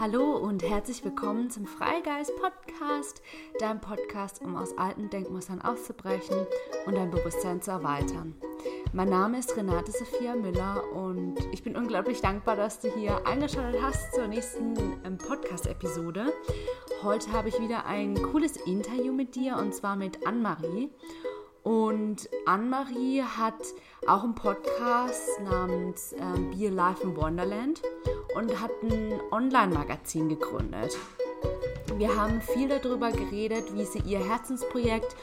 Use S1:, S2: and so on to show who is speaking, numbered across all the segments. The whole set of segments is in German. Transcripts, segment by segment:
S1: Hallo und herzlich willkommen zum Freigeist Podcast, dein Podcast, um aus alten Denkmustern auszubrechen und dein Bewusstsein zu erweitern. Mein Name ist Renate Sophia Müller und ich bin unglaublich dankbar, dass du hier eingeschaltet hast zur nächsten ähm, Podcast-Episode. Heute habe ich wieder ein cooles Interview mit dir und zwar mit Anne-Marie. Und Anne-Marie hat auch einen Podcast namens ähm, Be Alive in Wonderland und hat ein Online-Magazin gegründet. Wir haben viel darüber geredet, wie sie ihr Herzensprojekt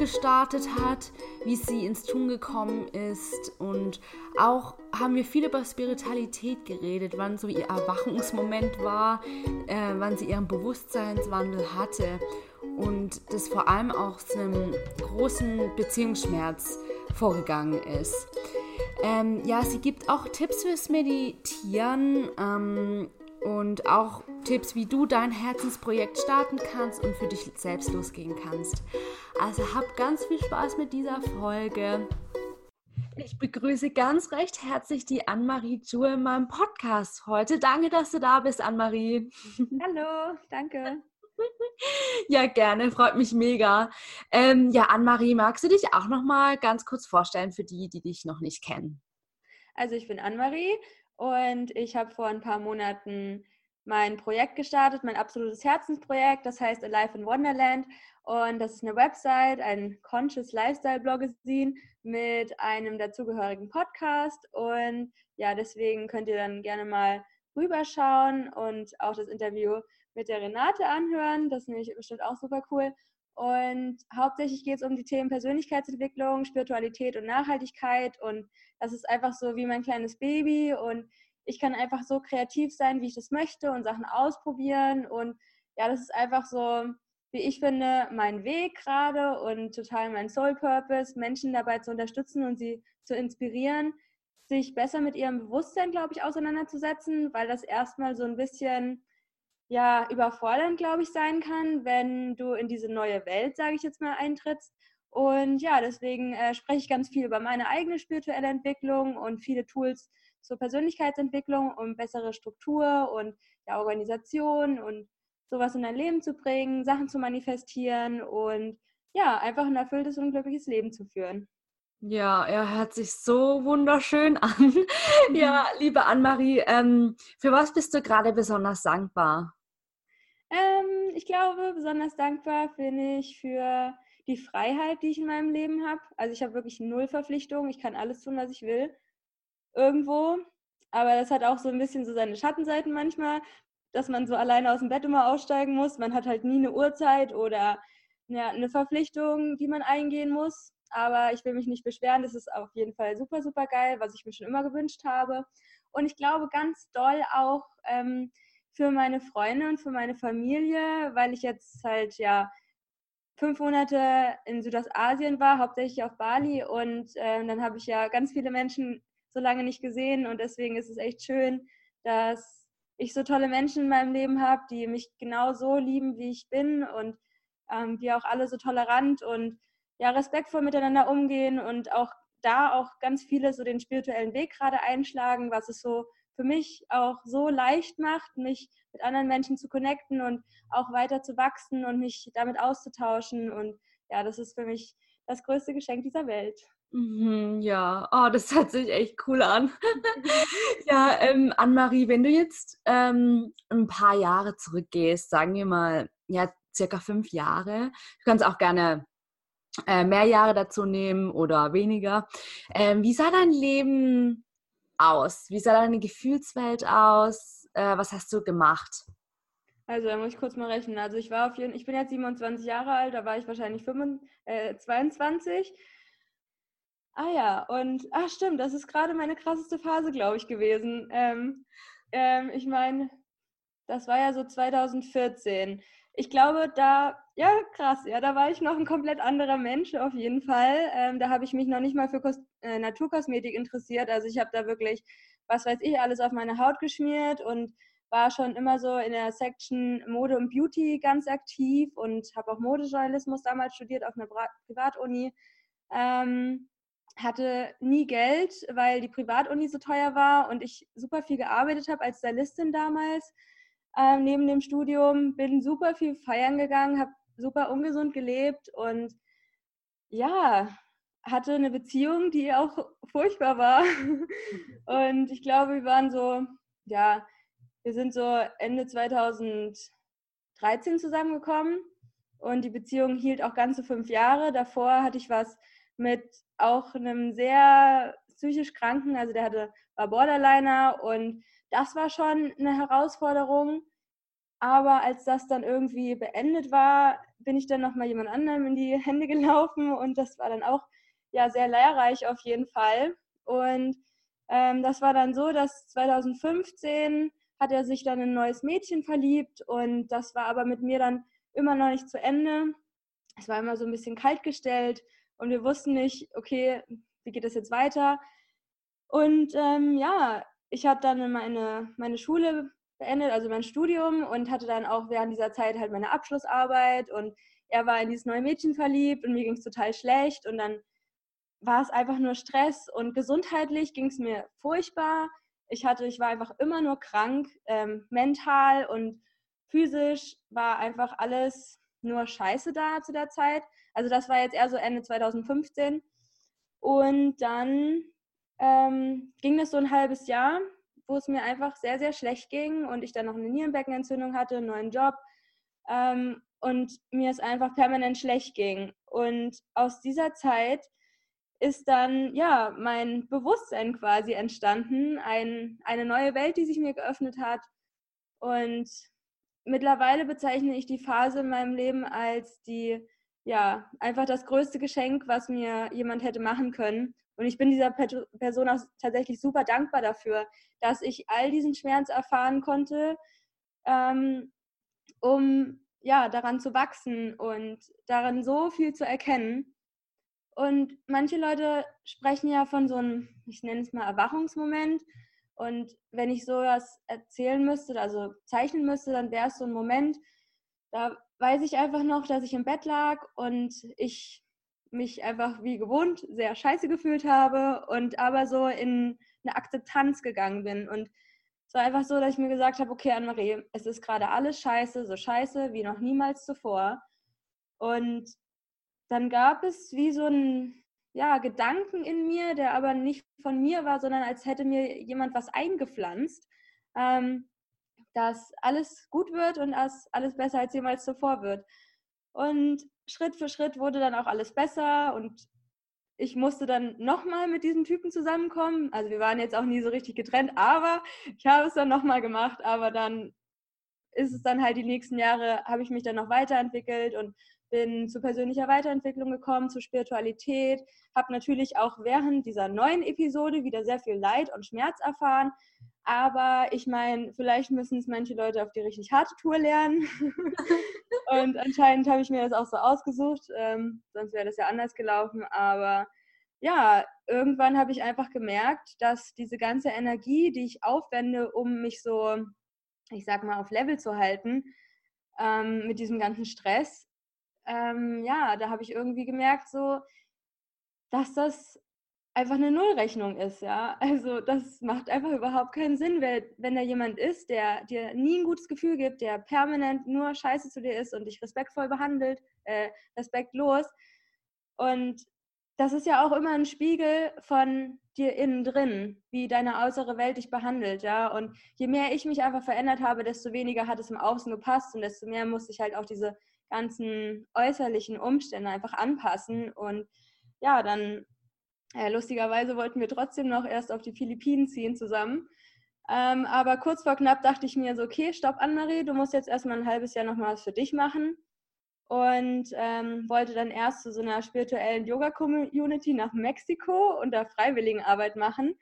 S1: gestartet hat, wie sie ins Tun gekommen ist. Und auch haben wir viel über Spiritualität geredet, wann so ihr Erwachungsmoment war, äh, wann sie ihren Bewusstseinswandel hatte. Und das vor allem auch zu einem großen Beziehungsschmerz vorgegangen ist. Ähm, ja, sie gibt auch Tipps fürs Meditieren. Ähm, und auch Tipps, wie du dein Herzensprojekt starten kannst und für dich selbst losgehen kannst. Also hab ganz viel Spaß mit dieser Folge. Ich begrüße ganz recht herzlich die Anne-Marie Ju in meinem Podcast heute. Danke, dass du da bist, Anne-Marie.
S2: Hallo, danke.
S1: Ja, gerne, freut mich mega. Ähm, ja, Anne-Marie, magst du dich auch noch mal ganz kurz vorstellen für die, die dich noch nicht kennen?
S2: Also ich bin Anne-Marie und ich habe vor ein paar Monaten mein Projekt gestartet, mein absolutes Herzensprojekt, das heißt Alive in Wonderland. Und das ist eine Website, ein Conscious Lifestyle Blogazine mit einem dazugehörigen Podcast. Und ja, deswegen könnt ihr dann gerne mal rüberschauen und auch das Interview mit der Renate anhören. Das ist nämlich bestimmt auch super cool. Und hauptsächlich geht es um die Themen Persönlichkeitsentwicklung, Spiritualität und Nachhaltigkeit. Und das ist einfach so wie mein kleines Baby. Und ich kann einfach so kreativ sein, wie ich das möchte und Sachen ausprobieren. Und ja, das ist einfach so, wie ich finde, mein Weg gerade und total mein Soul Purpose, Menschen dabei zu unterstützen und sie zu inspirieren, sich besser mit ihrem Bewusstsein, glaube ich, auseinanderzusetzen, weil das erstmal so ein bisschen ja überfordernd, glaube ich, sein kann, wenn du in diese neue Welt, sage ich jetzt mal, eintrittst. Und ja, deswegen äh, spreche ich ganz viel über meine eigene spirituelle Entwicklung und viele Tools zur Persönlichkeitsentwicklung, um bessere Struktur und ja, Organisation und sowas in dein Leben zu bringen, Sachen zu manifestieren und ja, einfach ein erfülltes und glückliches Leben zu führen.
S1: Ja, er hört sich so wunderschön an. ja, liebe Anne-Marie, ähm, für was bist du gerade besonders dankbar?
S2: Ähm, ich glaube, besonders dankbar bin ich für die Freiheit, die ich in meinem Leben habe. Also ich habe wirklich null Verpflichtungen. Ich kann alles tun, was ich will. Irgendwo. Aber das hat auch so ein bisschen so seine Schattenseiten manchmal, dass man so alleine aus dem Bett immer aussteigen muss. Man hat halt nie eine Uhrzeit oder ja, eine Verpflichtung, die man eingehen muss. Aber ich will mich nicht beschweren. Das ist auf jeden Fall super, super geil, was ich mir schon immer gewünscht habe. Und ich glaube ganz doll auch, ähm, für meine Freunde und für meine Familie, weil ich jetzt halt ja fünf Monate in Südostasien war, hauptsächlich auf Bali und äh, dann habe ich ja ganz viele Menschen so lange nicht gesehen und deswegen ist es echt schön, dass ich so tolle Menschen in meinem Leben habe, die mich genau so lieben, wie ich bin und ähm, die auch alle so tolerant und ja respektvoll miteinander umgehen und auch da auch ganz viele so den spirituellen Weg gerade einschlagen, was es so für mich auch so leicht macht, mich mit anderen Menschen zu connecten und auch weiter zu wachsen und mich damit auszutauschen. Und ja, das ist für mich das größte Geschenk dieser Welt.
S1: Mhm, ja, oh, das hört sich echt cool an. ja, ähm, Anne-Marie, wenn du jetzt ähm, ein paar Jahre zurückgehst, sagen wir mal, ja, circa fünf Jahre, du kannst auch gerne äh, mehr Jahre dazu nehmen oder weniger. Ähm, wie sah dein Leben aus? Wie sah deine Gefühlswelt aus? Äh, was hast du gemacht?
S2: Also da muss ich kurz mal rechnen. Also ich war auf jeden ich bin jetzt 27 Jahre alt, da war ich wahrscheinlich 25, äh, 22. Ah ja, und ach stimmt, das ist gerade meine krasseste Phase, glaube ich, gewesen. Ähm, ähm, ich meine, das war ja so 2014 ich glaube, da, ja, krass, ja, da war ich noch ein komplett anderer Mensch auf jeden Fall. Ähm, da habe ich mich noch nicht mal für Kos äh, Naturkosmetik interessiert. Also ich habe da wirklich, was weiß ich, alles auf meine Haut geschmiert und war schon immer so in der Section Mode und Beauty ganz aktiv und habe auch Modejournalismus damals studiert auf einer Privatuni. Ähm, hatte nie Geld, weil die Privatuni so teuer war und ich super viel gearbeitet habe als Stylistin damals ähm, neben dem Studium, bin super viel feiern gegangen, habe super ungesund gelebt und ja, hatte eine Beziehung, die auch furchtbar war. Und ich glaube, wir waren so, ja, wir sind so Ende 2013 zusammengekommen und die Beziehung hielt auch ganze fünf Jahre. Davor hatte ich was mit auch einem sehr psychisch Kranken, also der hatte, war Borderliner und das war schon eine Herausforderung. Aber als das dann irgendwie beendet war, bin ich dann nochmal jemand anderem in die Hände gelaufen und das war dann auch ja sehr lehrreich auf jeden Fall. Und ähm, das war dann so, dass 2015 hat er sich dann in ein neues Mädchen verliebt und das war aber mit mir dann immer noch nicht zu Ende. Es war immer so ein bisschen kalt gestellt und wir wussten nicht, okay, wie geht es jetzt weiter? Und ähm, ja, ich habe dann meine, meine Schule beendet, also mein Studium und hatte dann auch während dieser Zeit halt meine Abschlussarbeit und er war in dieses neue Mädchen verliebt und mir ging es total schlecht und dann war es einfach nur Stress und gesundheitlich ging es mir furchtbar. Ich hatte, ich war einfach immer nur krank, ähm, mental und physisch war einfach alles nur Scheiße da zu der Zeit. Also das war jetzt eher so Ende 2015. Und dann ähm, ging das so ein halbes Jahr, wo es mir einfach sehr, sehr schlecht ging und ich dann noch eine Nierenbeckenentzündung hatte, einen neuen Job ähm, und mir es einfach permanent schlecht ging. Und aus dieser Zeit ist dann ja mein Bewusstsein quasi entstanden, ein, eine neue Welt, die sich mir geöffnet hat. Und mittlerweile bezeichne ich die Phase in meinem Leben als die, ja, einfach das größte Geschenk, was mir jemand hätte machen können. Und ich bin dieser Person auch tatsächlich super dankbar dafür, dass ich all diesen Schmerz erfahren konnte, ähm, um ja daran zu wachsen und daran so viel zu erkennen. Und manche Leute sprechen ja von so einem, ich nenne es mal Erwachungsmoment. Und wenn ich sowas erzählen müsste, also zeichnen müsste, dann wäre es so ein Moment, da weiß ich einfach noch, dass ich im Bett lag und ich mich einfach wie gewohnt sehr scheiße gefühlt habe und aber so in eine Akzeptanz gegangen bin. Und es war einfach so, dass ich mir gesagt habe, okay, Anne-Marie, es ist gerade alles scheiße, so scheiße wie noch niemals zuvor. Und dann gab es wie so einen ja, Gedanken in mir, der aber nicht von mir war, sondern als hätte mir jemand was eingepflanzt, ähm, dass alles gut wird und dass alles besser als jemals zuvor wird. Und Schritt für Schritt wurde dann auch alles besser und ich musste dann nochmal mit diesem Typen zusammenkommen. Also wir waren jetzt auch nie so richtig getrennt, aber ich habe es dann nochmal gemacht. Aber dann ist es dann halt die nächsten Jahre, habe ich mich dann noch weiterentwickelt und bin zu persönlicher Weiterentwicklung gekommen, zu Spiritualität, habe natürlich auch während dieser neuen Episode wieder sehr viel Leid und Schmerz erfahren. Aber ich meine, vielleicht müssen es manche Leute auf die richtig harte Tour lernen. und anscheinend habe ich mir das auch so ausgesucht. Ähm, sonst wäre das ja anders gelaufen. Aber ja, irgendwann habe ich einfach gemerkt, dass diese ganze Energie, die ich aufwende, um mich so, ich sag mal, auf Level zu halten, ähm, mit diesem ganzen Stress, ähm, ja, da habe ich irgendwie gemerkt, so, dass das einfach eine Nullrechnung ist, ja. Also das macht einfach überhaupt keinen Sinn, weil, wenn da jemand ist, der dir nie ein gutes Gefühl gibt, der permanent nur scheiße zu dir ist und dich respektvoll behandelt, äh, respektlos. Und das ist ja auch immer ein Spiegel von dir innen drin, wie deine äußere Welt dich behandelt, ja. Und je mehr ich mich einfach verändert habe, desto weniger hat es im Außen gepasst und desto mehr musste ich halt auch diese ganzen äußerlichen Umstände einfach anpassen. Und ja, dann äh, lustigerweise wollten wir trotzdem noch erst auf die Philippinen ziehen zusammen. Ähm, aber kurz vor knapp dachte ich mir so, okay, stopp, Anne-Marie, du musst jetzt erstmal ein halbes Jahr nochmal was für dich machen. Und ähm, wollte dann erst zu so einer spirituellen Yoga-Community nach Mexiko und da Freiwilligenarbeit machen.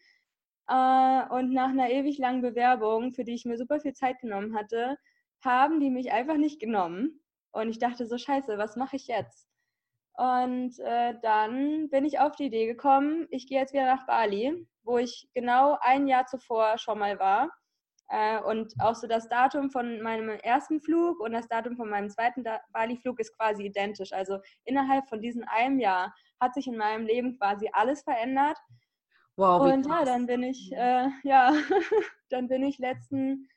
S2: Äh, und nach einer ewig langen Bewerbung, für die ich mir super viel Zeit genommen hatte, haben die mich einfach nicht genommen. Und ich dachte so, scheiße, was mache ich jetzt? Und äh, dann bin ich auf die Idee gekommen, ich gehe jetzt wieder nach Bali, wo ich genau ein Jahr zuvor schon mal war. Äh, und auch so das Datum von meinem ersten Flug und das Datum von meinem zweiten Bali-Flug ist quasi identisch. Also innerhalb von diesem einem Jahr hat sich in meinem Leben quasi alles verändert. Wow, und ja, dann bin ich, äh, ja, dann bin ich letzten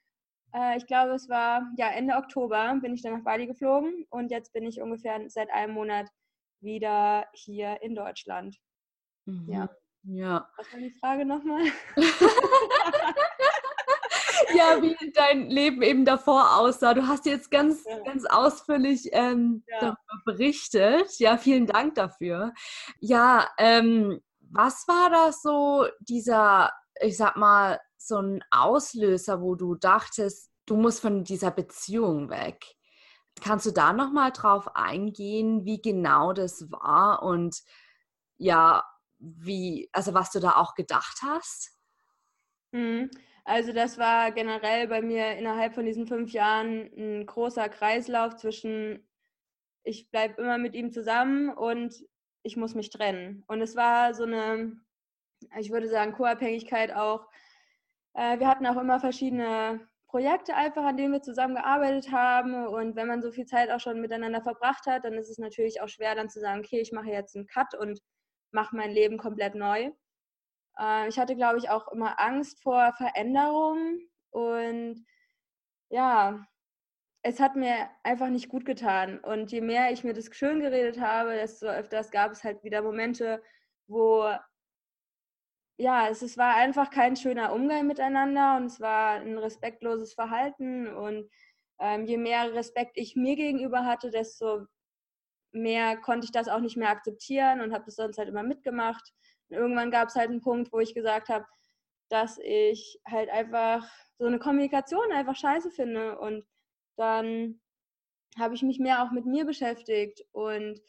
S2: Äh, ich glaube, es war ja Ende Oktober bin ich dann nach Bali geflogen und jetzt bin ich ungefähr seit einem Monat wieder hier in Deutschland.
S1: Mhm. Ja. Ja.
S2: Was war die Frage nochmal?
S1: ja, wie dein Leben eben davor aussah. Du hast jetzt ganz, ja. ganz ausführlich ähm, ja. darüber berichtet. Ja, vielen Dank dafür. Ja, ähm, was war das so, dieser, ich sag mal, so ein Auslöser, wo du dachtest, du musst von dieser Beziehung weg? Kannst du da nochmal drauf eingehen, wie genau das war und ja, wie, also was du da auch gedacht hast?
S2: Mhm. Also das war generell bei mir innerhalb von diesen fünf Jahren ein großer Kreislauf zwischen, ich bleibe immer mit ihm zusammen und ich muss mich trennen. Und es war so eine, ich würde sagen, Co-Abhängigkeit auch. Äh, wir hatten auch immer verschiedene Projekte einfach, an denen wir zusammengearbeitet haben. Und wenn man so viel Zeit auch schon miteinander verbracht hat, dann ist es natürlich auch schwer, dann zu sagen, okay, ich mache jetzt einen Cut und mache mein Leben komplett neu. Äh, ich hatte, glaube ich, auch immer Angst vor Veränderungen und ja, es hat mir einfach nicht gut getan. Und je mehr ich mir das schön geredet habe, desto öfters gab es halt wieder Momente, wo ja, es, es war einfach kein schöner Umgang miteinander und es war ein respektloses Verhalten. Und ähm, je mehr Respekt ich mir gegenüber hatte, desto mehr konnte ich das auch nicht mehr akzeptieren und habe das sonst halt immer mitgemacht. Und irgendwann gab es halt einen Punkt, wo ich gesagt habe, dass ich halt einfach so eine Kommunikation einfach scheiße finde. Und dann habe ich mich mehr auch mit mir beschäftigt. Und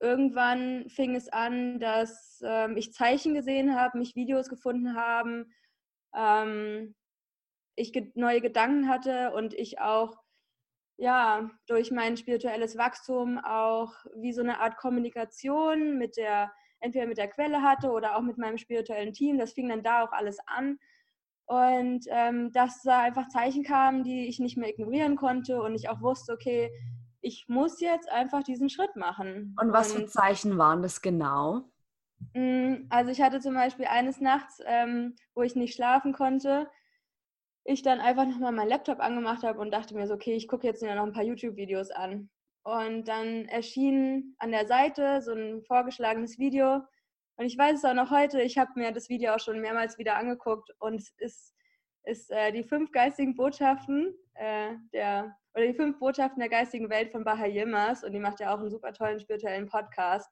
S2: irgendwann fing es an, dass ähm, ich Zeichen gesehen habe, mich Videos gefunden haben, ähm, ich ge neue Gedanken hatte und ich auch ja durch mein spirituelles Wachstum auch wie so eine Art Kommunikation mit der entweder mit der Quelle hatte oder auch mit meinem spirituellen Team. Das fing dann da auch alles an. Und ähm, dass da einfach Zeichen kamen, die ich nicht mehr ignorieren konnte und ich auch wusste, okay, ich muss jetzt einfach diesen Schritt machen.
S1: Und was für Zeichen waren das genau?
S2: Mm, also ich hatte zum Beispiel eines Nachts, ähm, wo ich nicht schlafen konnte, ich dann einfach nochmal meinen Laptop angemacht habe und dachte mir so, okay, ich gucke jetzt noch ein paar YouTube-Videos an. Und dann erschien an der Seite so ein vorgeschlagenes Video. Und ich weiß es auch noch heute, ich habe mir das Video auch schon mehrmals wieder angeguckt und es ist, ist äh, die fünf geistigen Botschaften äh, der, oder die fünf Botschaften der geistigen Welt von Baha Yilmaz und die macht ja auch einen super tollen spirituellen Podcast.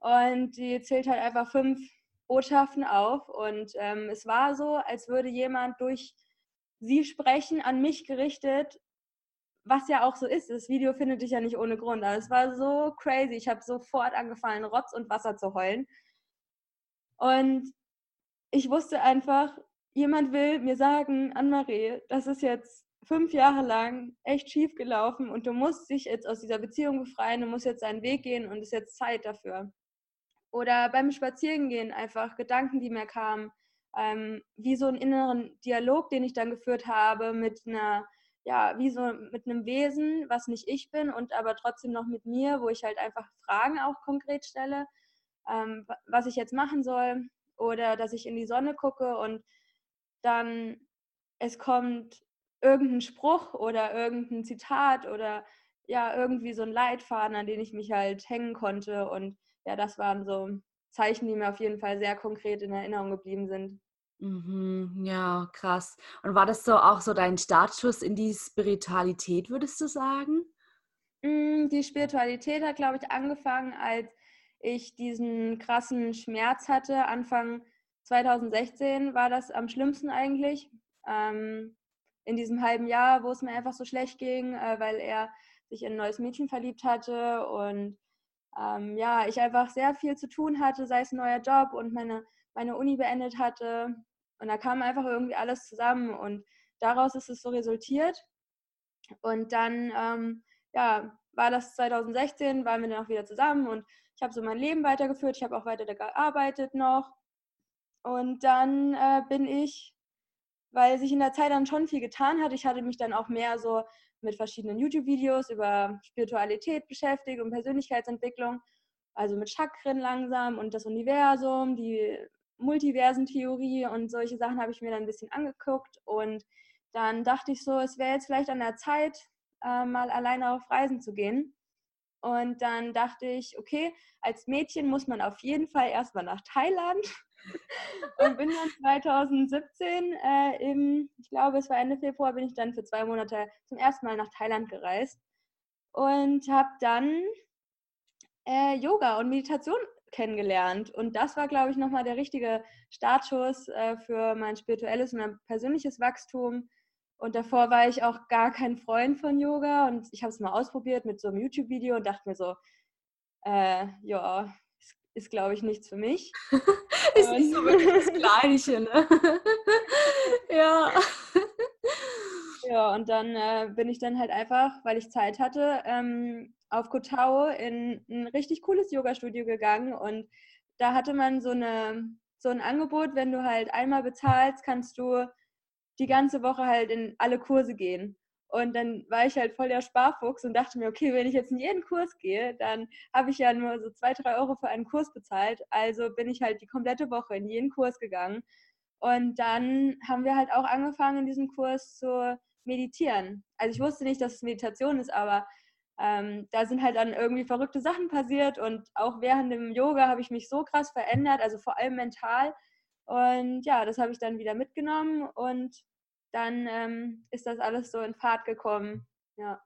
S2: Und die zählt halt einfach fünf Botschaften auf und ähm, es war so, als würde jemand durch sie sprechen, an mich gerichtet was ja auch so ist, das Video findet dich ja nicht ohne Grund. Aber es war so crazy. Ich habe sofort angefangen, Rotz und Wasser zu heulen. Und ich wusste einfach, jemand will mir sagen, Anne-Marie, das ist jetzt fünf Jahre lang echt schief gelaufen und du musst dich jetzt aus dieser Beziehung befreien, du musst jetzt deinen Weg gehen und es ist jetzt Zeit dafür. Oder beim Spazierengehen einfach Gedanken, die mir kamen, ähm, wie so einen inneren Dialog, den ich dann geführt habe mit einer ja, wie so mit einem Wesen, was nicht ich bin und aber trotzdem noch mit mir, wo ich halt einfach Fragen auch konkret stelle, ähm, was ich jetzt machen soll oder dass ich in die Sonne gucke und dann es kommt irgendein Spruch oder irgendein Zitat oder ja, irgendwie so ein Leitfaden, an den ich mich halt hängen konnte und ja, das waren so Zeichen, die mir auf jeden Fall sehr konkret in Erinnerung geblieben sind.
S1: Mhm, ja, krass. Und war das so auch so dein Startschuss in die Spiritualität, würdest du sagen?
S2: Hm, die Spiritualität hat, glaube ich, angefangen, als ich diesen krassen Schmerz hatte. Anfang 2016 war das am schlimmsten eigentlich. Ähm, in diesem halben Jahr, wo es mir einfach so schlecht ging, äh, weil er sich in ein neues Mädchen verliebt hatte und ähm, ja, ich einfach sehr viel zu tun hatte, sei es ein neuer Job und meine, meine Uni beendet hatte und da kam einfach irgendwie alles zusammen und daraus ist es so resultiert. Und dann, ähm, ja, war das 2016, waren wir dann auch wieder zusammen und ich habe so mein Leben weitergeführt, ich habe auch weiter gearbeitet noch. Und dann äh, bin ich, weil sich in der Zeit dann schon viel getan hat, ich hatte mich dann auch mehr so mit verschiedenen YouTube-Videos über Spiritualität beschäftigt und Persönlichkeitsentwicklung, also mit Chakren langsam und das Universum, die Multiversentheorie und solche Sachen habe ich mir dann ein bisschen angeguckt und dann dachte ich so, es wäre jetzt vielleicht an der Zeit, äh, mal alleine auf Reisen zu gehen. Und dann dachte ich, okay, als Mädchen muss man auf jeden Fall erstmal nach Thailand. Und bin dann 2017 äh, im, ich glaube, es war Ende Februar, bin ich dann für zwei Monate zum ersten Mal nach Thailand gereist und habe dann äh, Yoga und Meditation kennengelernt. Und das war, glaube ich, nochmal der richtige Startschuss äh, für mein spirituelles und mein persönliches Wachstum. Und davor war ich auch gar kein Freund von Yoga und ich habe es mal ausprobiert mit so einem YouTube-Video und dachte mir so, äh, ja, ist, glaube ich nichts für mich.
S1: ist nicht so wirklich das Gleiche, ne?
S2: ja. Ja, und dann äh, bin ich dann halt einfach, weil ich Zeit hatte, ähm, auf Kotau in ein richtig cooles Yoga-Studio gegangen und da hatte man so, eine, so ein Angebot, wenn du halt einmal bezahlst, kannst du die ganze Woche halt in alle Kurse gehen. Und dann war ich halt voll der Sparfuchs und dachte mir, okay, wenn ich jetzt in jeden Kurs gehe, dann habe ich ja nur so zwei, drei Euro für einen Kurs bezahlt. Also bin ich halt die komplette Woche in jeden Kurs gegangen. Und dann haben wir halt auch angefangen, in diesem Kurs zu meditieren. Also ich wusste nicht, dass es Meditation ist, aber ähm, da sind halt dann irgendwie verrückte Sachen passiert und auch während dem Yoga habe ich mich so krass verändert, also vor allem mental. Und ja, das habe ich dann wieder mitgenommen und dann ähm, ist das alles so in Fahrt gekommen. Ja.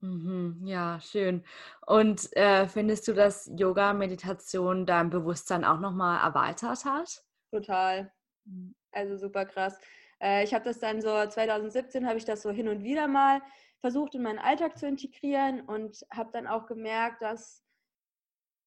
S1: Mhm, ja, schön. Und äh, findest du, dass Yoga, Meditation dein Bewusstsein auch nochmal erweitert hat?
S2: Total. Mhm. Also super krass. Äh, ich habe das dann so 2017 habe ich das so hin und wieder mal versucht in meinen Alltag zu integrieren und habe dann auch gemerkt, dass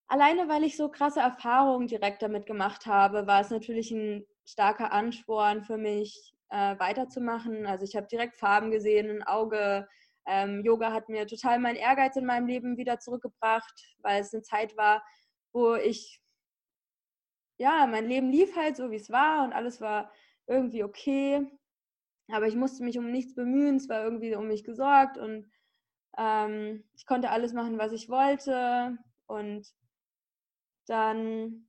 S2: alleine weil ich so krasse Erfahrungen direkt damit gemacht habe, war es natürlich ein starker Ansporn für mich, äh, weiterzumachen. Also ich habe direkt Farben gesehen, ein Auge. Ähm, Yoga hat mir total meinen Ehrgeiz in meinem Leben wieder zurückgebracht, weil es eine Zeit war, wo ich, ja, mein Leben lief halt so, wie es war und alles war irgendwie okay. Aber ich musste mich um nichts bemühen, es war irgendwie um mich gesorgt und ähm, ich konnte alles machen, was ich wollte. Und dann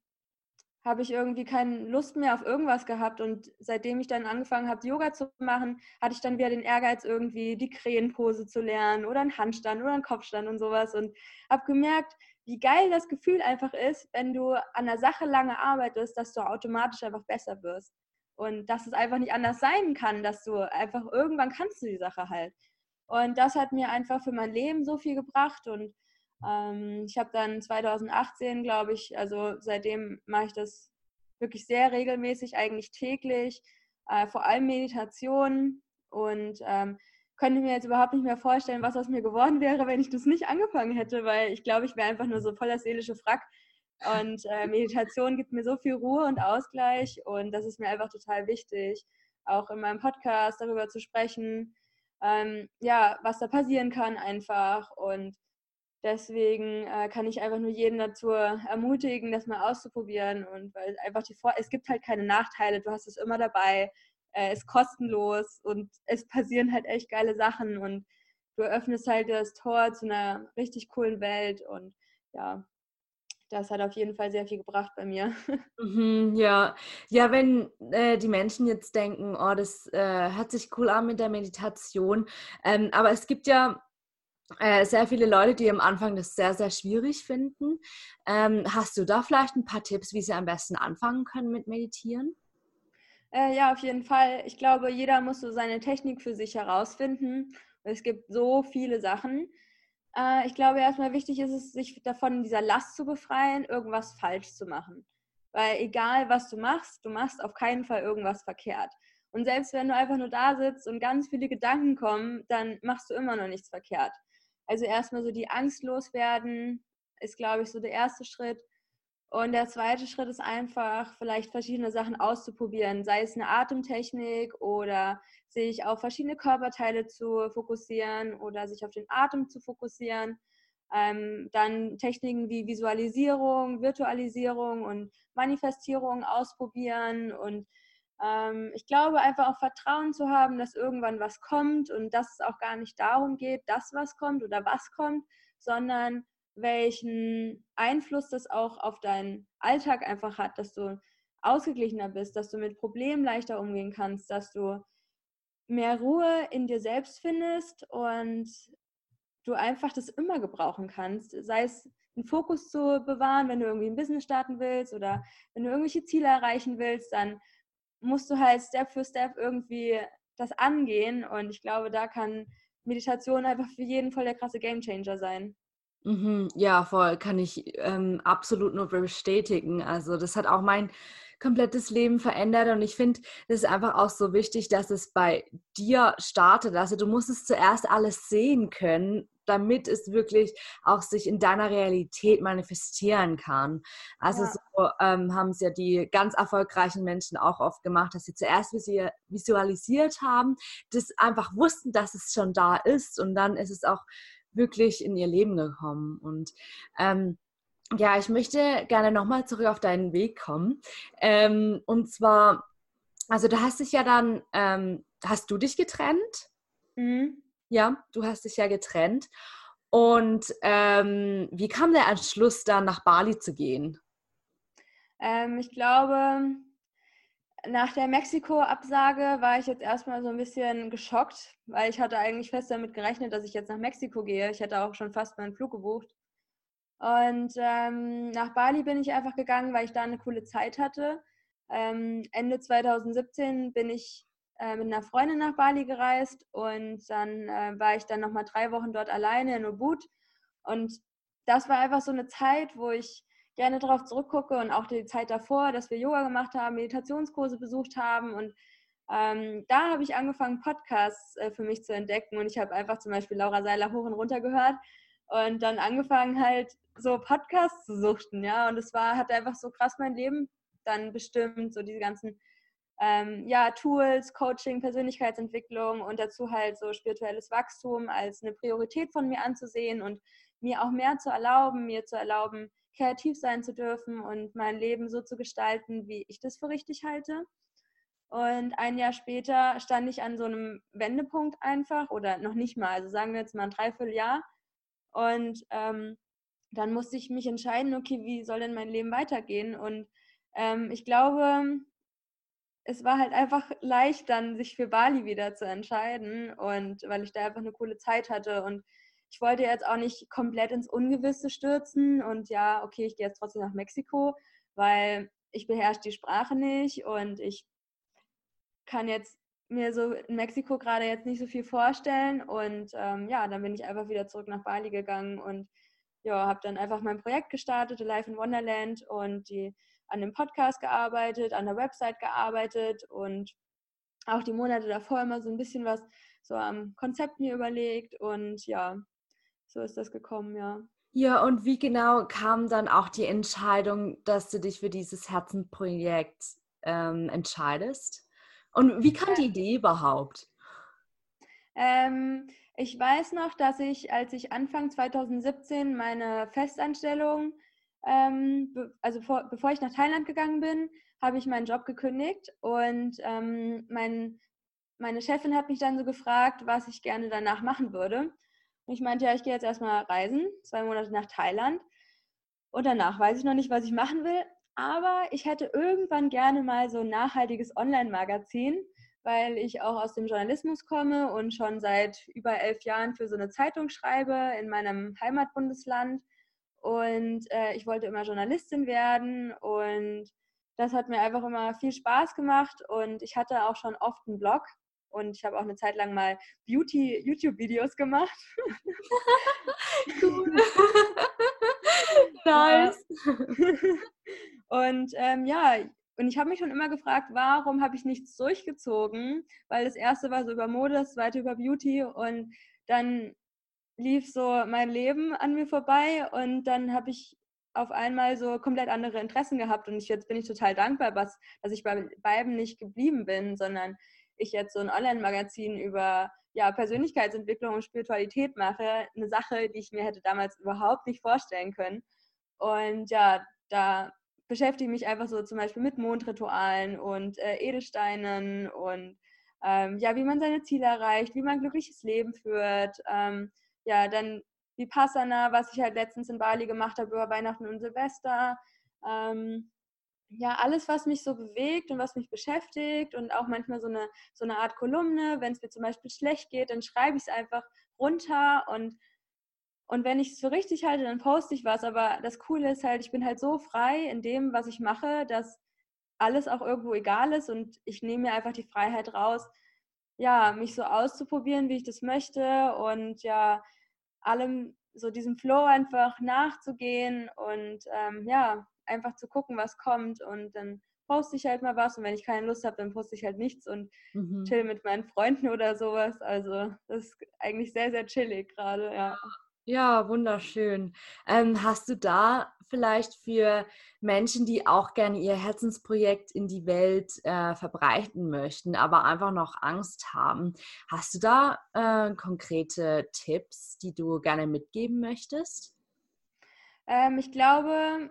S2: habe ich irgendwie keine Lust mehr auf irgendwas gehabt. Und seitdem ich dann angefangen habe, Yoga zu machen, hatte ich dann wieder den Ehrgeiz, irgendwie die Krähenpose zu lernen oder einen Handstand oder einen Kopfstand und sowas. Und habe gemerkt, wie geil das Gefühl einfach ist, wenn du an der Sache lange arbeitest, dass du automatisch einfach besser wirst. Und dass es einfach nicht anders sein kann, dass du einfach irgendwann kannst du die Sache halt. Und das hat mir einfach für mein Leben so viel gebracht. Und ähm, ich habe dann 2018, glaube ich, also seitdem mache ich das wirklich sehr regelmäßig, eigentlich täglich, äh, vor allem Meditation. Und ähm, könnte mir jetzt überhaupt nicht mehr vorstellen, was aus mir geworden wäre, wenn ich das nicht angefangen hätte, weil ich glaube, ich wäre einfach nur so voller seelische Frack und äh, Meditation gibt mir so viel Ruhe und Ausgleich und das ist mir einfach total wichtig, auch in meinem Podcast darüber zu sprechen, ähm, ja, was da passieren kann einfach. Und deswegen äh, kann ich einfach nur jeden dazu ermutigen, das mal auszuprobieren. Und weil einfach die Vor es gibt halt keine Nachteile, du hast es immer dabei, äh, ist kostenlos und es passieren halt echt geile Sachen und du öffnest halt das Tor zu einer richtig coolen Welt und ja, das hat auf jeden Fall sehr viel gebracht bei mir.
S1: Mhm, ja, ja, wenn äh, die Menschen jetzt denken, oh, das äh, hört sich cool an mit der Meditation, ähm, aber es gibt ja äh, sehr viele Leute, die am Anfang das sehr, sehr schwierig finden. Ähm, hast du da vielleicht ein paar Tipps, wie sie am besten anfangen können mit Meditieren?
S2: Äh, ja, auf jeden Fall. Ich glaube, jeder muss so seine Technik für sich herausfinden. Es gibt so viele Sachen. Äh, ich glaube, erstmal wichtig ist es, sich davon dieser Last zu befreien, irgendwas falsch zu machen. Weil egal, was du machst, du machst auf keinen Fall irgendwas verkehrt. Und selbst wenn du einfach nur da sitzt und ganz viele Gedanken kommen, dann machst du immer noch nichts verkehrt. Also erstmal so die Angst loswerden, ist, glaube ich, so der erste Schritt. Und der zweite Schritt ist einfach, vielleicht verschiedene Sachen auszuprobieren, sei es eine Atemtechnik oder sich auf verschiedene Körperteile zu fokussieren oder sich auf den Atem zu fokussieren. Ähm, dann Techniken wie Visualisierung, Virtualisierung und Manifestierung ausprobieren. Und ich glaube einfach auch Vertrauen zu haben, dass irgendwann was kommt und dass es auch gar nicht darum geht, dass was kommt oder was kommt, sondern welchen Einfluss das auch auf deinen Alltag einfach hat, dass du ausgeglichener bist, dass du mit Problemen leichter umgehen kannst, dass du mehr Ruhe in dir selbst findest und du einfach das immer gebrauchen kannst. Sei es einen Fokus zu bewahren, wenn du irgendwie ein Business starten willst oder wenn du irgendwelche Ziele erreichen willst, dann musst du halt Step für Step irgendwie das angehen. Und ich glaube, da kann Meditation einfach für jeden voll der krasse Gamechanger sein.
S1: Mhm, ja, voll, kann ich ähm, absolut nur bestätigen. Also das hat auch mein komplettes Leben verändert und ich finde, das ist einfach auch so wichtig, dass es bei dir startet. Also du musst es zuerst alles sehen können, damit es wirklich auch sich in deiner Realität manifestieren kann. Also ja. so ähm, haben es ja die ganz erfolgreichen Menschen auch oft gemacht, dass sie zuerst visualisiert haben, das einfach wussten, dass es schon da ist und dann ist es auch wirklich in ihr Leben gekommen. Und ähm, ja, ich möchte gerne nochmal zurück auf deinen Weg kommen. Ähm, und zwar, also du hast dich ja dann, ähm, hast du dich getrennt? Mhm. Ja, du hast dich ja getrennt. Und ähm, wie kam der Entschluss dann nach Bali zu gehen?
S2: Ähm, ich glaube, nach der Mexiko-Absage war ich jetzt erstmal so ein bisschen geschockt, weil ich hatte eigentlich fest damit gerechnet, dass ich jetzt nach Mexiko gehe. Ich hätte auch schon fast meinen Flug gebucht. Und ähm, nach Bali bin ich einfach gegangen, weil ich da eine coole Zeit hatte. Ähm, Ende 2017 bin ich äh, mit einer Freundin nach Bali gereist und dann äh, war ich dann nochmal drei Wochen dort alleine in Ubud. Und das war einfach so eine Zeit, wo ich gerne darauf zurückgucke und auch die Zeit davor, dass wir Yoga gemacht haben, Meditationskurse besucht haben. Und ähm, da habe ich angefangen, Podcasts äh, für mich zu entdecken. Und ich habe einfach zum Beispiel Laura Seiler hoch und runter gehört und dann angefangen halt so Podcasts zu suchten, ja. Und es war, hat einfach so krass mein Leben dann bestimmt, so diese ganzen ähm, ja, Tools, Coaching, Persönlichkeitsentwicklung und dazu halt so spirituelles Wachstum als eine Priorität von mir anzusehen und mir auch mehr zu erlauben, mir zu erlauben, kreativ sein zu dürfen und mein Leben so zu gestalten, wie ich das für richtig halte. Und ein Jahr später stand ich an so einem Wendepunkt einfach oder noch nicht mal, also sagen wir jetzt mal ein Dreivierteljahr. Und ähm, dann musste ich mich entscheiden, okay, wie soll denn mein Leben weitergehen? Und ähm, ich glaube, es war halt einfach leicht, dann sich für Bali wieder zu entscheiden und weil ich da einfach eine coole Zeit hatte. Und ich wollte jetzt auch nicht komplett ins Ungewisse stürzen und ja, okay, ich gehe jetzt trotzdem nach Mexiko, weil ich beherrsche die Sprache nicht und ich kann jetzt mir so in Mexiko gerade jetzt nicht so viel vorstellen. Und ähm, ja, dann bin ich einfach wieder zurück nach Bali gegangen und ja, habe dann einfach mein Projekt gestartet, Life in Wonderland und die an dem Podcast gearbeitet, an der Website gearbeitet und auch die Monate davor immer so ein bisschen was so am Konzept mir überlegt und ja, so ist das gekommen, ja.
S1: Ja, und wie genau kam dann auch die Entscheidung, dass du dich für dieses Herzenprojekt ähm, entscheidest? Und wie kam die Idee überhaupt?
S2: Ähm, ich weiß noch, dass ich, als ich Anfang 2017 meine Festanstellung ähm, also vor, bevor ich nach Thailand gegangen bin, habe ich meinen Job gekündigt und ähm, mein, meine Chefin hat mich dann so gefragt, was ich gerne danach machen würde. Und ich meinte, ja, ich gehe jetzt erstmal reisen, zwei Monate nach Thailand. Und danach weiß ich noch nicht, was ich machen will. Aber ich hätte irgendwann gerne mal so ein nachhaltiges Online-Magazin, weil ich auch aus dem Journalismus komme und schon seit über elf Jahren für so eine Zeitung schreibe in meinem Heimatbundesland. Und äh, ich wollte immer Journalistin werden und das hat mir einfach immer viel Spaß gemacht und ich hatte auch schon oft einen Blog und ich habe auch eine Zeit lang mal Beauty-YouTube-Videos gemacht. cool. nice. und ähm, ja, und ich habe mich schon immer gefragt, warum habe ich nichts durchgezogen? Weil das erste war so über Mode, das zweite über Beauty und dann lief so mein Leben an mir vorbei und dann habe ich auf einmal so komplett andere Interessen gehabt und ich, jetzt bin ich total dankbar, was, dass ich bei beiden nicht geblieben bin, sondern ich jetzt so ein Online-Magazin über ja, Persönlichkeitsentwicklung und Spiritualität mache, eine Sache, die ich mir hätte damals überhaupt nicht vorstellen können. Und ja, da beschäftige ich mich einfach so zum Beispiel mit Mondritualen und äh, Edelsteinen und ähm, ja, wie man seine Ziele erreicht, wie man ein glückliches Leben führt. Ähm, ja, dann Vipassana, was ich halt letztens in Bali gemacht habe über Weihnachten und Silvester. Ähm, ja, alles, was mich so bewegt und was mich beschäftigt und auch manchmal so eine, so eine Art Kolumne. Wenn es mir zum Beispiel schlecht geht, dann schreibe ich es einfach runter und, und wenn ich es für richtig halte, dann poste ich was. Aber das Coole ist halt, ich bin halt so frei in dem, was ich mache, dass alles auch irgendwo egal ist und ich nehme mir einfach die Freiheit raus, ja, mich so auszuprobieren, wie ich das möchte und ja, allem so diesem Flow einfach nachzugehen und ähm, ja, einfach zu gucken, was kommt und dann poste ich halt mal was und wenn ich keine Lust habe, dann poste ich halt nichts und mhm. chill mit meinen Freunden oder sowas. Also das ist eigentlich sehr, sehr chillig gerade, ja.
S1: Ja, wunderschön. Ähm, hast du da vielleicht für Menschen, die auch gerne ihr Herzensprojekt in die Welt äh, verbreiten möchten, aber einfach noch Angst haben, hast du da äh, konkrete Tipps, die du gerne mitgeben möchtest?
S2: Ähm, ich glaube,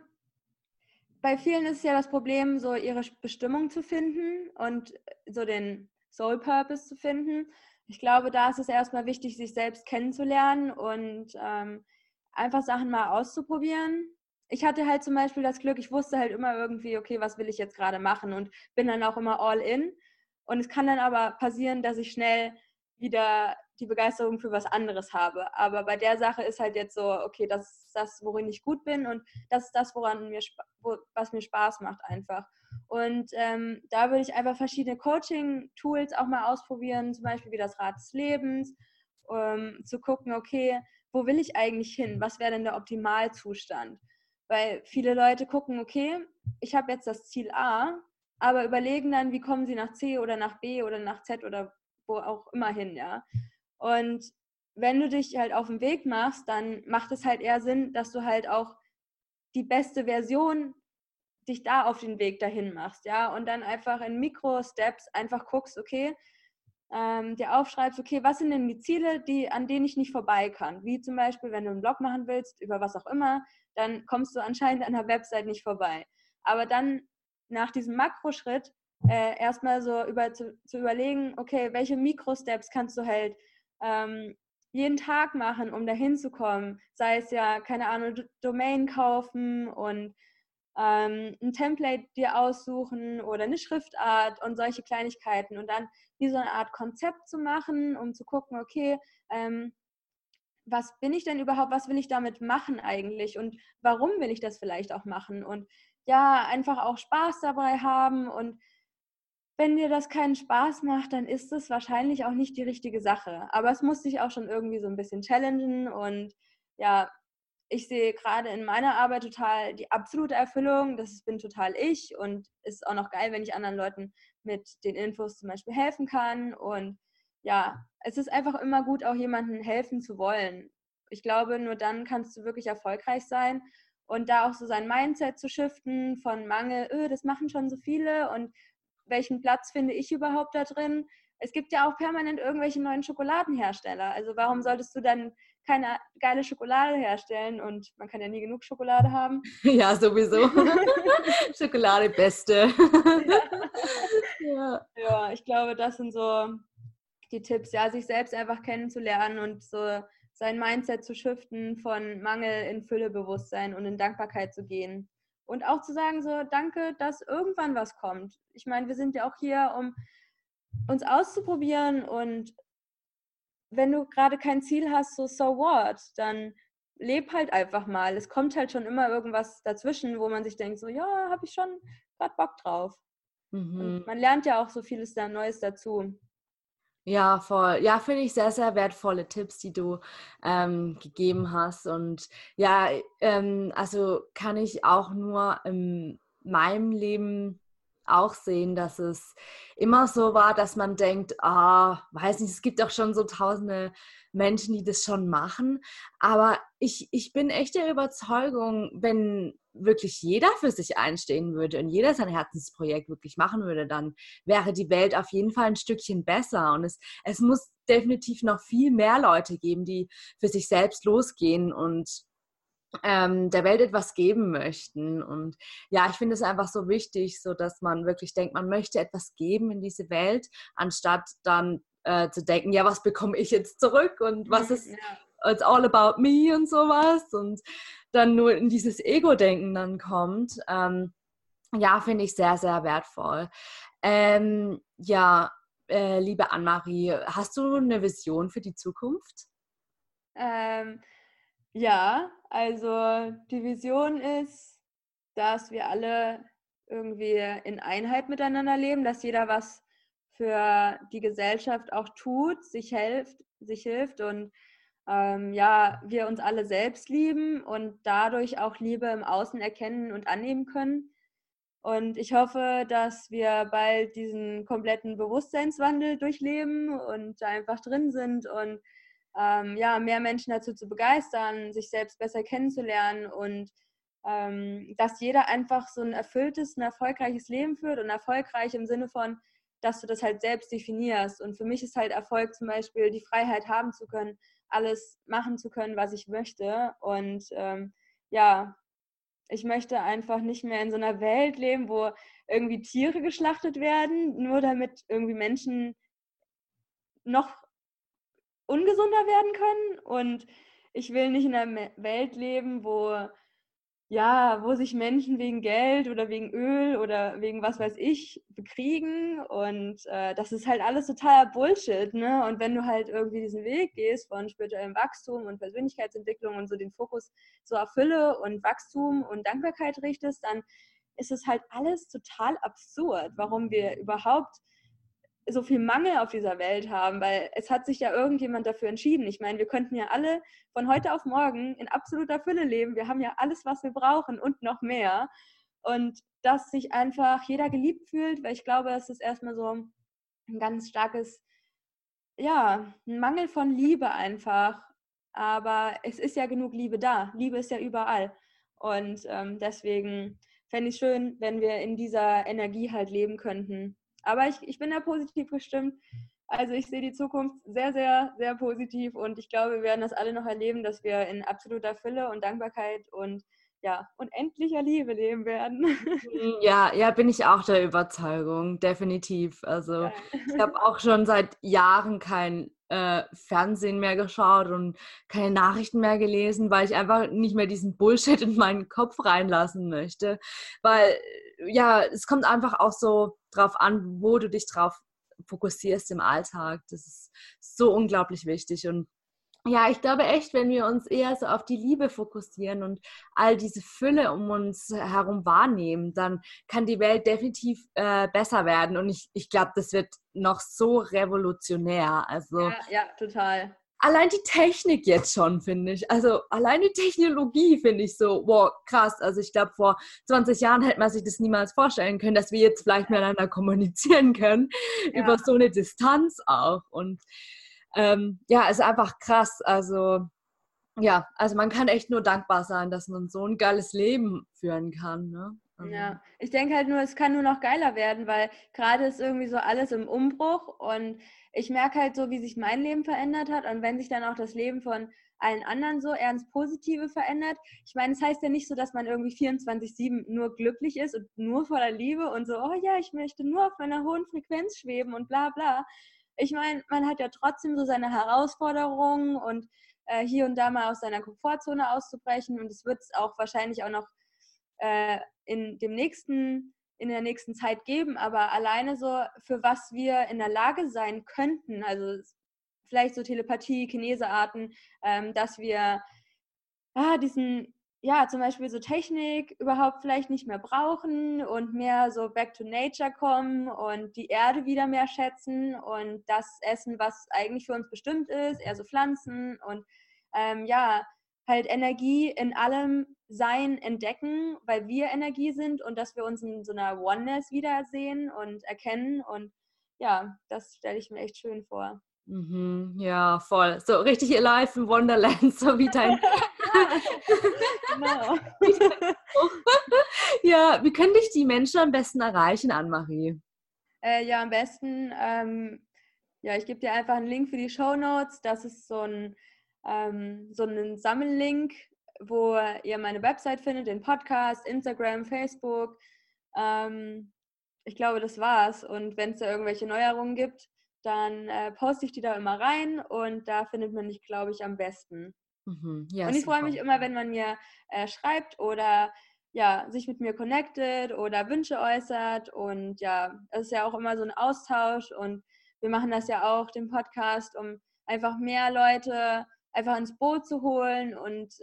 S2: bei vielen ist ja das Problem, so ihre Bestimmung zu finden und so den Soul Purpose zu finden ich glaube, da ist es erstmal wichtig, sich selbst kennenzulernen und ähm, einfach Sachen mal auszuprobieren. Ich hatte halt zum Beispiel das Glück, ich wusste halt immer irgendwie, okay, was will ich jetzt gerade machen und bin dann auch immer all in. Und es kann dann aber passieren, dass ich schnell wieder die Begeisterung für was anderes habe. Aber bei der Sache ist halt jetzt so, okay, das ist das, worin ich gut bin und das ist das, woran mir, wo, was mir Spaß macht einfach. Und ähm, da würde ich einfach verschiedene Coaching-Tools auch mal ausprobieren, zum Beispiel wie das Rad des Lebens, um zu gucken, okay, wo will ich eigentlich hin? Was wäre denn der Optimalzustand? Weil viele Leute gucken, okay, ich habe jetzt das Ziel A, aber überlegen dann, wie kommen sie nach C oder nach B oder nach Z oder wo auch immer hin, ja. Und wenn du dich halt auf den Weg machst, dann macht es halt eher Sinn, dass du halt auch die beste Version dich da auf den Weg dahin machst, ja, und dann einfach in Mikro-Steps einfach guckst, okay, ähm, dir aufschreibst, okay, was sind denn die Ziele, die, an denen ich nicht vorbei kann? Wie zum Beispiel, wenn du einen Blog machen willst, über was auch immer, dann kommst du anscheinend an der Website nicht vorbei. Aber dann nach diesem Makroschritt äh, erstmal so über, zu, zu, überlegen, okay, welche Mikro-Steps kannst du halt ähm, jeden Tag machen, um dahin zu kommen. Sei es ja, keine Ahnung, Domain kaufen und ähm, ein Template dir aussuchen oder eine Schriftart und solche Kleinigkeiten und dann wie so eine Art Konzept zu machen, um zu gucken, okay, ähm, was bin ich denn überhaupt, was will ich damit machen eigentlich und warum will ich das vielleicht auch machen und ja, einfach auch Spaß dabei haben und wenn dir das keinen Spaß macht, dann ist es wahrscheinlich auch nicht die richtige Sache. Aber es muss sich auch schon irgendwie so ein bisschen challengen und ja, ich sehe gerade in meiner Arbeit total die absolute Erfüllung. Das bin total ich und ist auch noch geil, wenn ich anderen Leuten mit den Infos zum Beispiel helfen kann. Und ja, es ist einfach immer gut, auch jemandem helfen zu wollen. Ich glaube, nur dann kannst du wirklich erfolgreich sein und da auch so sein Mindset zu shiften von Mangel, öh, das machen schon so viele und welchen Platz finde ich überhaupt da drin? Es gibt ja auch permanent irgendwelche neuen Schokoladenhersteller. Also warum solltest du dann keine geile Schokolade herstellen und man kann ja nie genug Schokolade haben.
S1: Ja, sowieso. Schokolade beste.
S2: ja. ja, ich glaube, das sind so die Tipps, ja, sich selbst einfach kennenzulernen und so sein Mindset zu shiften von Mangel in Füllebewusstsein und in Dankbarkeit zu gehen. Und auch zu sagen, so, danke, dass irgendwann was kommt. Ich meine, wir sind ja auch hier, um uns auszuprobieren und wenn du gerade kein Ziel hast, so so what, dann leb halt einfach mal. Es kommt halt schon immer irgendwas dazwischen, wo man sich denkt, so ja, habe ich schon gerade Bock drauf. Mhm. man lernt ja auch so vieles da Neues dazu.
S1: Ja, voll. Ja, finde ich sehr, sehr wertvolle Tipps, die du ähm, gegeben hast. Und ja, ähm, also kann ich auch nur in meinem Leben auch sehen, dass es immer so war, dass man denkt, ah, weiß nicht, es gibt auch schon so tausende Menschen, die das schon machen. Aber ich, ich bin echt der Überzeugung, wenn wirklich jeder für sich einstehen würde und jeder sein Herzensprojekt wirklich machen würde, dann wäre die Welt auf jeden Fall ein Stückchen besser. Und es, es muss definitiv noch viel mehr Leute geben, die für sich selbst losgehen und ähm, der Welt etwas geben möchten. Und ja, ich finde es einfach so wichtig, so dass man wirklich denkt, man möchte etwas geben in diese Welt, anstatt dann äh, zu denken, ja, was bekomme ich jetzt zurück und was ist ja. It's all about me und sowas und dann nur in dieses Ego-Denken dann kommt. Ähm, ja, finde ich sehr, sehr wertvoll. Ähm, ja, äh, liebe Annemarie, hast du eine Vision für die Zukunft?
S2: Ähm, ja, also die Vision ist, dass wir alle irgendwie in Einheit miteinander leben, dass jeder was für die Gesellschaft auch tut, sich hilft, sich hilft und ähm, ja, wir uns alle selbst lieben und dadurch auch Liebe im Außen erkennen und annehmen können. Und ich hoffe, dass wir bald diesen kompletten Bewusstseinswandel durchleben und da einfach drin sind und ähm, ja, mehr Menschen dazu zu begeistern, sich selbst besser kennenzulernen und ähm, dass jeder einfach so ein erfülltes, ein erfolgreiches Leben führt und erfolgreich im Sinne von, dass du das halt selbst definierst. Und für mich ist halt Erfolg zum Beispiel die Freiheit haben zu können, alles machen zu können, was ich möchte. Und ähm, ja, ich möchte einfach nicht mehr in so einer Welt leben, wo irgendwie Tiere geschlachtet werden, nur damit irgendwie Menschen noch ungesunder werden können. Und ich will nicht in einer Welt leben, wo ja, wo sich Menschen wegen Geld oder wegen Öl oder wegen was weiß ich bekriegen. Und äh, das ist halt alles totaler Bullshit. Ne? Und wenn du halt irgendwie diesen Weg gehst von spirituellem Wachstum und Persönlichkeitsentwicklung und so den Fokus so auf Fülle und Wachstum und Dankbarkeit richtest, dann ist es halt alles total absurd, warum wir überhaupt so viel Mangel auf dieser Welt haben, weil es hat sich ja irgendjemand dafür entschieden. Ich meine, wir könnten ja alle von heute auf morgen in absoluter Fülle leben. Wir haben ja alles, was wir brauchen und noch mehr. Und dass sich einfach jeder geliebt fühlt, weil ich glaube, das ist erstmal so ein ganz starkes, ja, ein Mangel von Liebe einfach. Aber es ist ja genug Liebe da. Liebe ist ja überall. Und ähm, deswegen fände ich schön, wenn wir in dieser Energie halt leben könnten aber ich, ich bin da positiv gestimmt. Also ich sehe die Zukunft sehr, sehr, sehr positiv und ich glaube, wir werden das alle noch erleben, dass wir in absoluter Fülle und Dankbarkeit und ja, unendlicher Liebe leben werden.
S1: Mhm, ja, ja, bin ich auch der Überzeugung, definitiv. Also ja. ich habe auch schon seit Jahren kein äh, Fernsehen mehr geschaut und keine Nachrichten mehr gelesen, weil ich einfach nicht mehr diesen Bullshit in meinen Kopf reinlassen möchte. Weil ja, es kommt einfach auch so drauf an, wo du dich drauf fokussierst im Alltag. Das ist so unglaublich wichtig und ja, ich glaube echt, wenn wir uns eher so auf die Liebe fokussieren und all diese Fülle um uns herum wahrnehmen, dann kann die Welt definitiv äh, besser werden. Und ich, ich glaube, das wird noch so revolutionär. Also,
S2: ja, ja, total
S1: allein die Technik jetzt schon, finde ich. Also allein die Technologie finde ich so, wow, krass. Also ich glaube, vor 20 Jahren hätte man sich das niemals vorstellen können, dass wir jetzt vielleicht miteinander kommunizieren können, ja. über so eine Distanz auch. Und ähm, ja, ist einfach krass. Also ja, also man kann echt nur dankbar sein, dass man so ein geiles Leben führen kann. Ne?
S2: Ja, ich denke halt nur, es kann nur noch geiler werden, weil gerade ist irgendwie so alles im Umbruch und ich merke halt so, wie sich mein Leben verändert hat und wenn sich dann auch das Leben von allen anderen so ins Positive verändert. Ich meine, es das heißt ja nicht so, dass man irgendwie 24-7 nur glücklich ist und nur voller Liebe und so, oh ja, ich möchte nur auf meiner hohen Frequenz schweben und bla bla. Ich meine, man hat ja trotzdem so seine Herausforderungen und äh, hier und da mal aus seiner Komfortzone auszubrechen und es wird es auch wahrscheinlich auch noch äh, in dem nächsten in der nächsten Zeit geben, aber alleine so, für was wir in der Lage sein könnten, also vielleicht so Telepathie, Kinesearten, ähm, dass wir ah, diesen, ja, zum Beispiel so Technik überhaupt vielleicht nicht mehr brauchen und mehr so back to nature kommen und die Erde wieder mehr schätzen und das essen, was eigentlich für uns bestimmt ist, eher so Pflanzen und ähm, ja, halt Energie in allem Sein entdecken, weil wir Energie sind und dass wir uns in so einer Oneness wiedersehen und erkennen. Und ja, das stelle ich mir echt schön vor.
S1: Mhm, ja, voll. So richtig alive in Wonderland, so wie dein. genau. ja, wie können dich die Menschen am besten erreichen, Anne-Marie?
S2: Äh, ja, am besten, ähm, ja, ich gebe dir einfach einen Link für die Show Notes. Das ist so ein ähm, so einen Sammellink, wo ihr meine Website findet, den Podcast, Instagram, Facebook. Ähm, ich glaube, das war's. Und wenn es da irgendwelche Neuerungen gibt, dann äh, poste ich die da immer rein und da findet man mich, glaube ich, am besten. Mhm. Ja, und ich freue mich immer, wenn man mir äh, schreibt oder ja, sich mit mir connectet oder Wünsche äußert. Und ja, es ist ja auch immer so ein Austausch und wir machen das ja auch, den Podcast, um einfach mehr Leute einfach ins Boot zu holen und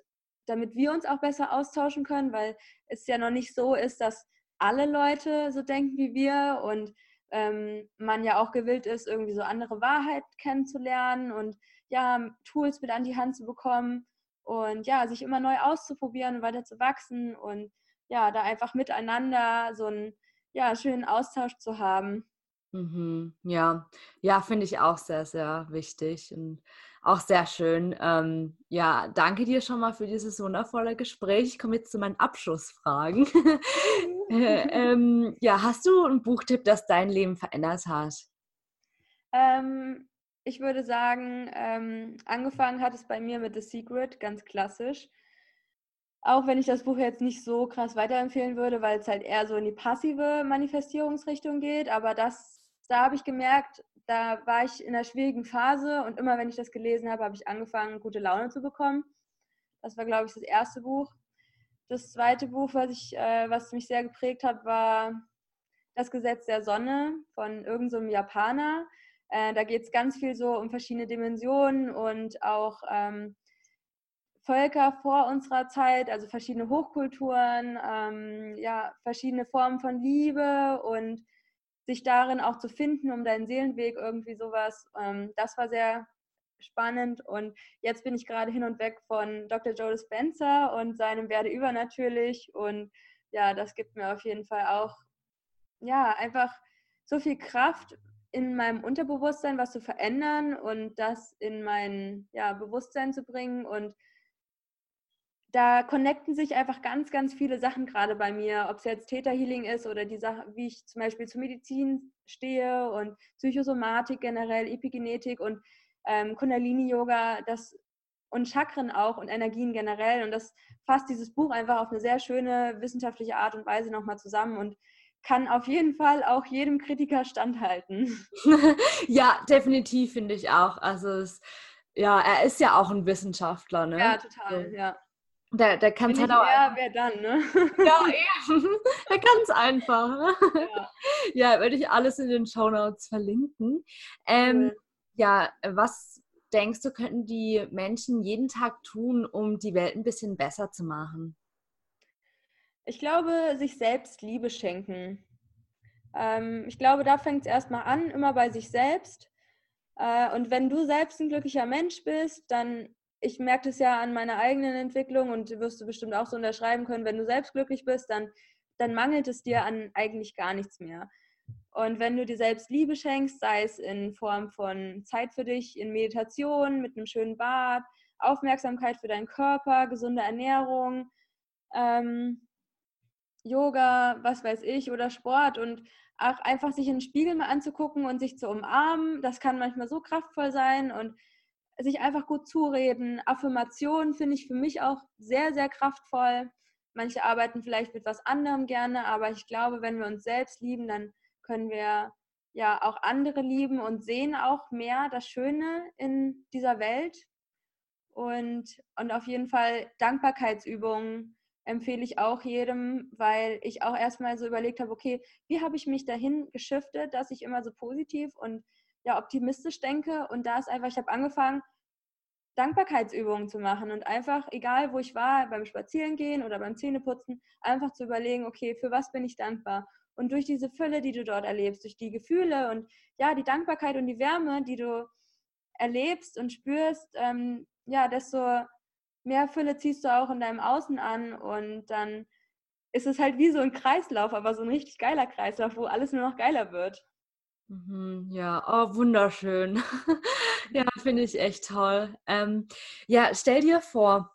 S2: damit wir uns auch besser austauschen können, weil es ja noch nicht so ist, dass alle Leute so denken wie wir und ähm, man ja auch gewillt ist, irgendwie so andere Wahrheit kennenzulernen und ja, Tools mit an die Hand zu bekommen und ja, sich immer neu auszuprobieren und weiter zu wachsen und ja, da einfach miteinander so einen ja, schönen Austausch zu haben.
S1: Mhm, ja, ja, finde ich auch sehr, sehr wichtig und auch sehr schön. Ähm, ja, danke dir schon mal für dieses wundervolle Gespräch. Ich komme jetzt zu meinen Abschlussfragen. äh, ähm, ja, hast du einen Buchtipp, das dein Leben verändert hat?
S2: Ähm, ich würde sagen, ähm, angefangen hat es bei mir mit The Secret, ganz klassisch. Auch wenn ich das Buch jetzt nicht so krass weiterempfehlen würde, weil es halt eher so in die passive Manifestierungsrichtung geht. Aber das, da habe ich gemerkt, da war ich in einer schwierigen Phase und immer wenn ich das gelesen habe, habe ich angefangen, gute Laune zu bekommen. Das war, glaube ich, das erste Buch. Das zweite Buch, was, ich, äh, was mich sehr geprägt hat, war Das Gesetz der Sonne von irgendeinem so Japaner. Äh, da geht es ganz viel so um verschiedene Dimensionen und auch ähm, Völker vor unserer Zeit, also verschiedene Hochkulturen, ähm, ja, verschiedene Formen von Liebe und sich darin auch zu finden, um deinen Seelenweg irgendwie sowas. Ähm, das war sehr spannend und jetzt bin ich gerade hin und weg von Dr. Joe Spencer und seinem Werde übernatürlich und ja, das gibt mir auf jeden Fall auch ja, einfach so viel Kraft in meinem Unterbewusstsein was zu verändern und das in mein ja, Bewusstsein zu bringen und da connecten sich einfach ganz, ganz viele Sachen gerade bei mir, ob es jetzt Täterhealing ist oder die Sache, wie ich zum Beispiel zur Medizin stehe und Psychosomatik generell, Epigenetik und ähm, Kundalini-Yoga, das und Chakren auch und Energien generell. Und das fasst dieses Buch einfach auf eine sehr schöne wissenschaftliche Art und Weise nochmal zusammen und kann auf jeden Fall auch jedem Kritiker standhalten.
S1: ja, definitiv finde ich auch. Also es, ja, er ist ja auch ein Wissenschaftler, ne?
S2: Ja, total, ja.
S1: Der, der kann es
S2: halt auch. Ja, wer dann, ne?
S1: Ja, eben. Der kann es einfach. Ne? Ja. ja, würde ich alles in den Show Notes verlinken. Ähm, cool. Ja, was denkst du, könnten die Menschen jeden Tag tun, um die Welt ein bisschen besser zu machen?
S2: Ich glaube, sich selbst Liebe schenken. Ähm, ich glaube, da fängt es erstmal an, immer bei sich selbst. Äh, und wenn du selbst ein glücklicher Mensch bist, dann ich merke das ja an meiner eigenen Entwicklung und wirst du bestimmt auch so unterschreiben können, wenn du selbst glücklich bist, dann, dann mangelt es dir an eigentlich gar nichts mehr. Und wenn du dir selbst Liebe schenkst, sei es in Form von Zeit für dich, in Meditation, mit einem schönen Bad, Aufmerksamkeit für deinen Körper, gesunde Ernährung, ähm, Yoga, was weiß ich, oder Sport und auch einfach sich in den Spiegel mal anzugucken und sich zu umarmen, das kann manchmal so kraftvoll sein und sich einfach gut zureden. Affirmationen finde ich für mich auch sehr, sehr kraftvoll. Manche arbeiten vielleicht mit was anderem gerne, aber ich glaube, wenn wir uns selbst lieben, dann können wir ja auch andere lieben und sehen auch mehr das Schöne in dieser Welt. Und, und auf jeden Fall Dankbarkeitsübungen empfehle ich auch jedem, weil ich auch erstmal so überlegt habe, okay, wie habe ich mich dahin geschiftet, dass ich immer so positiv und ja optimistisch denke. Und da ist einfach, ich habe angefangen, Dankbarkeitsübungen zu machen und einfach, egal wo ich war, beim Spazierengehen oder beim Zähneputzen, einfach zu überlegen, okay, für was bin ich dankbar? Und durch diese Fülle, die du dort erlebst, durch die Gefühle und ja, die Dankbarkeit und die Wärme, die du erlebst und spürst, ähm, ja, desto mehr Fülle ziehst du auch in deinem Außen an und dann ist es halt wie so ein Kreislauf, aber so ein richtig geiler Kreislauf, wo alles nur noch geiler wird.
S1: Mhm, ja, oh, wunderschön. ja, finde ich echt toll. Ähm, ja, stell dir vor,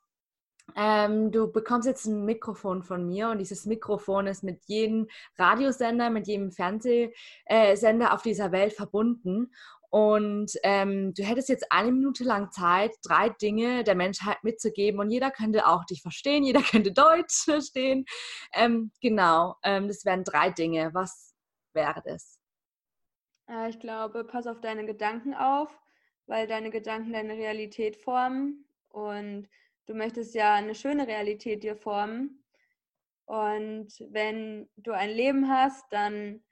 S1: ähm, du bekommst jetzt ein Mikrofon von mir und dieses Mikrofon ist mit jedem Radiosender, mit jedem Fernsehsender auf dieser Welt verbunden. Und ähm, du hättest jetzt eine Minute lang Zeit, drei Dinge der Menschheit mitzugeben und jeder könnte auch dich verstehen, jeder könnte Deutsch verstehen. Ähm, genau, ähm, das wären drei Dinge. Was wäre das?
S2: Äh, ich glaube, pass auf deine Gedanken auf, weil deine Gedanken deine Realität formen und du möchtest ja eine schöne Realität dir formen. Und wenn du ein Leben hast, dann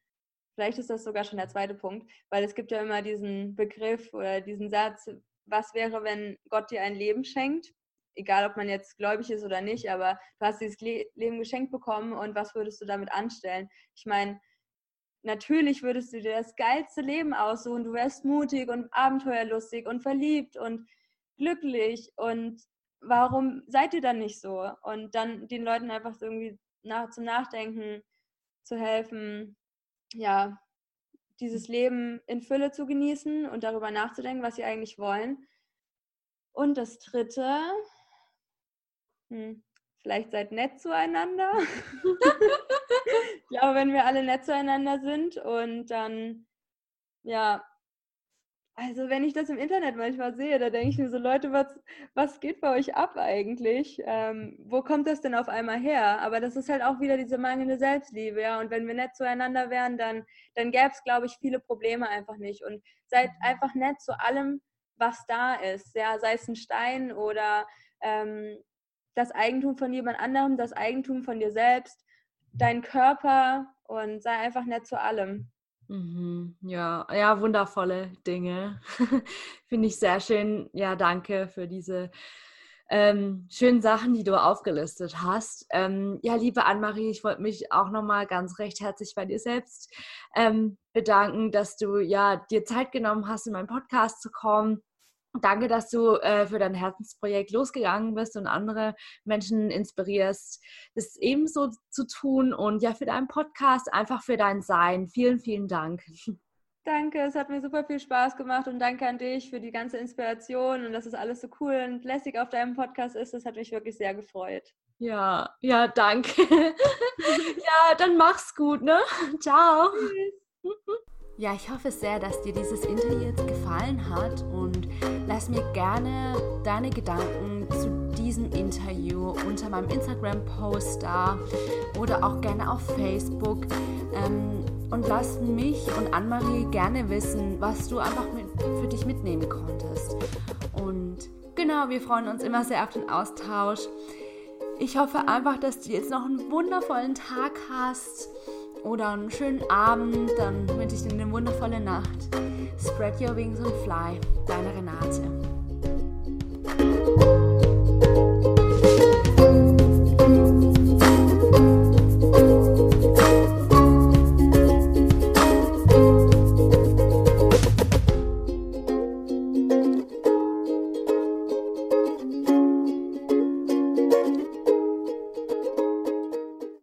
S2: vielleicht ist das sogar schon der zweite Punkt, weil es gibt ja immer diesen Begriff oder diesen Satz, was wäre, wenn Gott dir ein Leben schenkt? Egal, ob man jetzt gläubig ist oder nicht, aber du hast dieses Leben geschenkt bekommen und was würdest du damit anstellen? Ich meine, natürlich würdest du dir das geilste Leben aussuchen. Du wärst mutig und abenteuerlustig und verliebt und glücklich. Und warum seid ihr dann nicht so? Und dann den Leuten einfach irgendwie nach, zum Nachdenken zu helfen, ja, dieses Leben in Fülle zu genießen und darüber nachzudenken, was sie eigentlich wollen. Und das Dritte, hm, vielleicht seid nett zueinander. ich glaube, wenn wir alle nett zueinander sind und dann, ja, also wenn ich das im Internet manchmal sehe, da denke ich mir so, Leute, was, was geht bei euch ab eigentlich? Ähm, wo kommt das denn auf einmal her? Aber das ist halt auch wieder diese mangelnde Selbstliebe, ja. Und wenn wir nett zueinander wären, dann, dann gäbe es, glaube ich, viele Probleme einfach nicht. Und seid mhm. einfach nett zu allem, was da ist, ja, sei es ein Stein oder ähm, das Eigentum von jemand anderem, das Eigentum von dir selbst, dein Körper und sei einfach nett zu allem.
S1: Mhm, ja, ja, wundervolle Dinge. Finde ich sehr schön. Ja, danke für diese ähm, schönen Sachen, die du aufgelistet hast. Ähm, ja, liebe Annemarie, ich wollte mich auch nochmal ganz recht herzlich bei dir selbst ähm, bedanken, dass du ja dir Zeit genommen hast, in meinen Podcast zu kommen Danke, dass du äh, für dein Herzensprojekt losgegangen bist und andere Menschen inspirierst, das ebenso zu tun und ja für deinen Podcast, einfach für dein Sein. Vielen, vielen Dank.
S2: Danke, es hat mir super viel Spaß gemacht und danke an dich für die ganze Inspiration und dass es alles so cool und lässig auf deinem Podcast ist. Das hat mich wirklich sehr gefreut.
S1: Ja, ja, danke. ja, dann mach's gut, ne? Ciao. Tschüss. Ja, ich hoffe sehr, dass dir dieses Interview jetzt gefallen hat und lass mir gerne deine Gedanken zu diesem Interview unter meinem Instagram-Post da oder auch gerne auf Facebook. Ähm, und lass mich und Anne-Marie gerne wissen, was du einfach mit, für dich mitnehmen konntest. Und genau, wir freuen uns immer sehr auf den Austausch. Ich hoffe einfach, dass du jetzt noch einen wundervollen Tag hast oder einen schönen Abend, dann wünsche ich dir eine wundervolle Nacht. Spread your wings and fly, deine Renate.